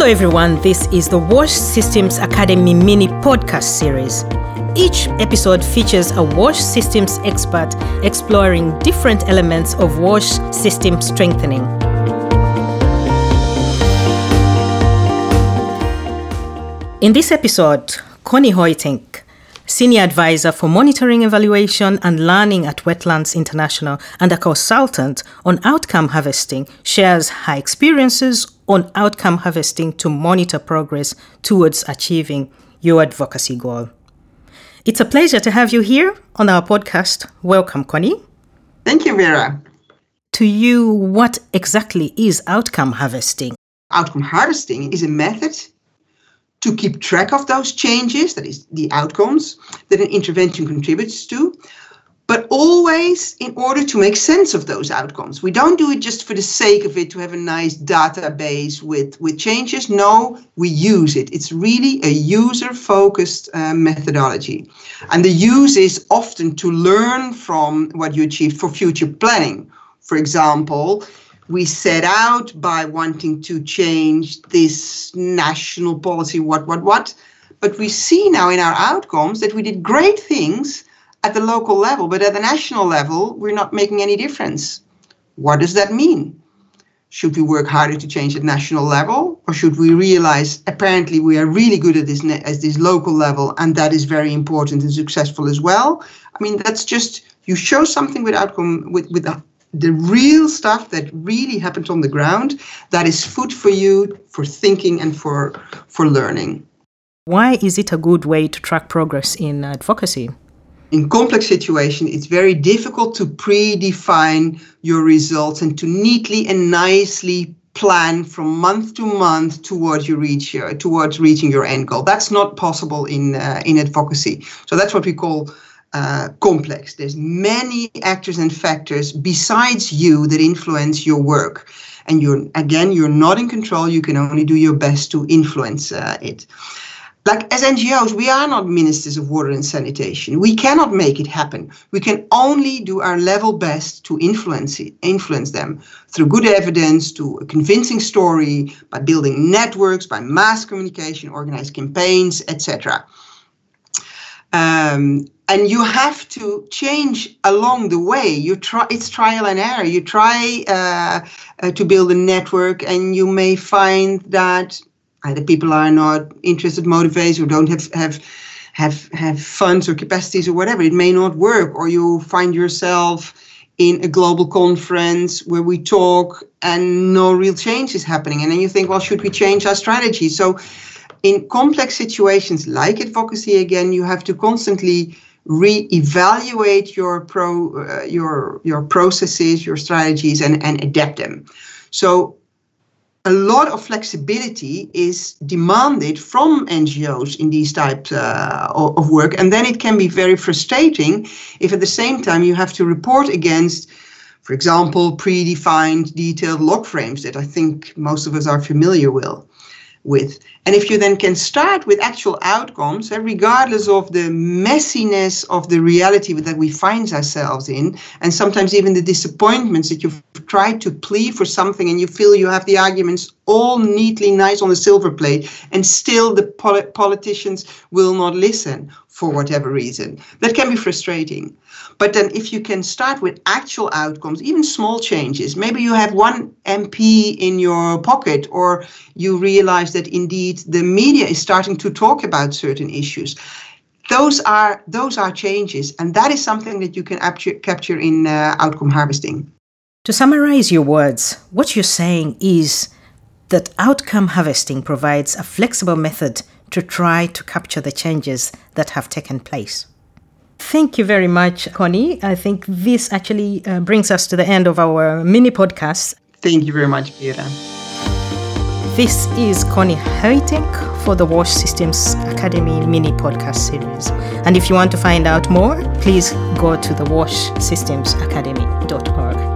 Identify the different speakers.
Speaker 1: Hello, everyone. This is the WASH Systems Academy mini podcast series. Each episode features a WASH systems expert exploring different elements of WASH system strengthening. In this episode, Conny Hoitink, Senior Advisor for Monitoring, Evaluation and Learning at Wetlands International and a consultant on outcome harvesting, shares her experiences on outcome harvesting to monitor progress towards achieving your advocacy goal. It's a pleasure to have you here on our podcast. Welcome, Conny.
Speaker 2: Thank you, Vera.
Speaker 1: To you, what exactly is outcome harvesting?
Speaker 2: Outcome harvesting is a method to keep track of those changes, that is, the outcomes that an intervention contributes to, but always in order to make sense of those outcomes. We don't do it just for the sake of it to have a nice database with, with changes. No, we use it. It's really a user focused uh, methodology. And the use is often to learn from what you achieved for future planning. For example, we set out by wanting to change this national policy, what, what, what. But we see now in our outcomes that we did great things at the local level, but at the national level, we're not making any difference. What does that mean? Should we work harder to change at national level, or should we realize apparently we are really good at this at this local level, and that is very important and successful as well? I mean, that's just you show something with outcome with with the real stuff that really happens on the ground that is food for you for thinking and for for learning
Speaker 1: why is it a good way to track progress in advocacy
Speaker 2: in complex situations it's very difficult to predefine your results and to neatly and nicely plan from month to month towards you reach your, towards reaching your end goal that's not possible in uh, in advocacy so that's what we call uh, complex. There's many actors and factors besides you that influence your work. And you're again, you're not in control. You can only do your best to influence uh, it. Like as NGOs, we are not ministers of water and sanitation. We cannot make it happen. We can only do our level best to influence it, influence them through good evidence, to a convincing story, by building networks, by mass communication, organized campaigns, etc. Um, and you have to change along the way you try it's trial and error you try uh, uh, to build a network and you may find that either people are not interested motivated or don't have have have have funds or capacities or whatever. It may not work. Or you find yourself in a global conference where we talk and no real change is happening. And then you think well should we change our strategy? So in complex situations like advocacy again you have to constantly re-evaluate your pro uh, your your processes your strategies and and adapt them. So a lot of flexibility is demanded from NGOs in these types uh, of work, and then it can be very frustrating if at the same time you have to report against, for example, predefined detailed log frames that I think most of us are familiar with with. And if you then can start with actual outcomes, uh, regardless of the messiness of the reality that we find ourselves in, and sometimes even the disappointments that you've tried to plea for something and you feel you have the arguments all neatly nice on a silver plate, and still the polit- politicians will not listen for whatever reason. That can be frustrating. But then, if you can start with actual outcomes, even small changes, maybe you have one MP in your pocket, or you realize that indeed the media is starting to talk about certain issues. Those are those are changes, and that is something that you can capture in uh, outcome harvesting.
Speaker 1: To summarize your words, what you're saying is that outcome harvesting provides a flexible method to try to capture the changes that have taken place. Thank you very much, Conny. I think this actually uh, brings us to the end of our mini podcast.
Speaker 2: Thank you very much, Vera.
Speaker 1: This is Conny Hoitink for the WASH Systems Academy mini podcast series. And if you want to find out more, please go to the washsystemsacademy.org.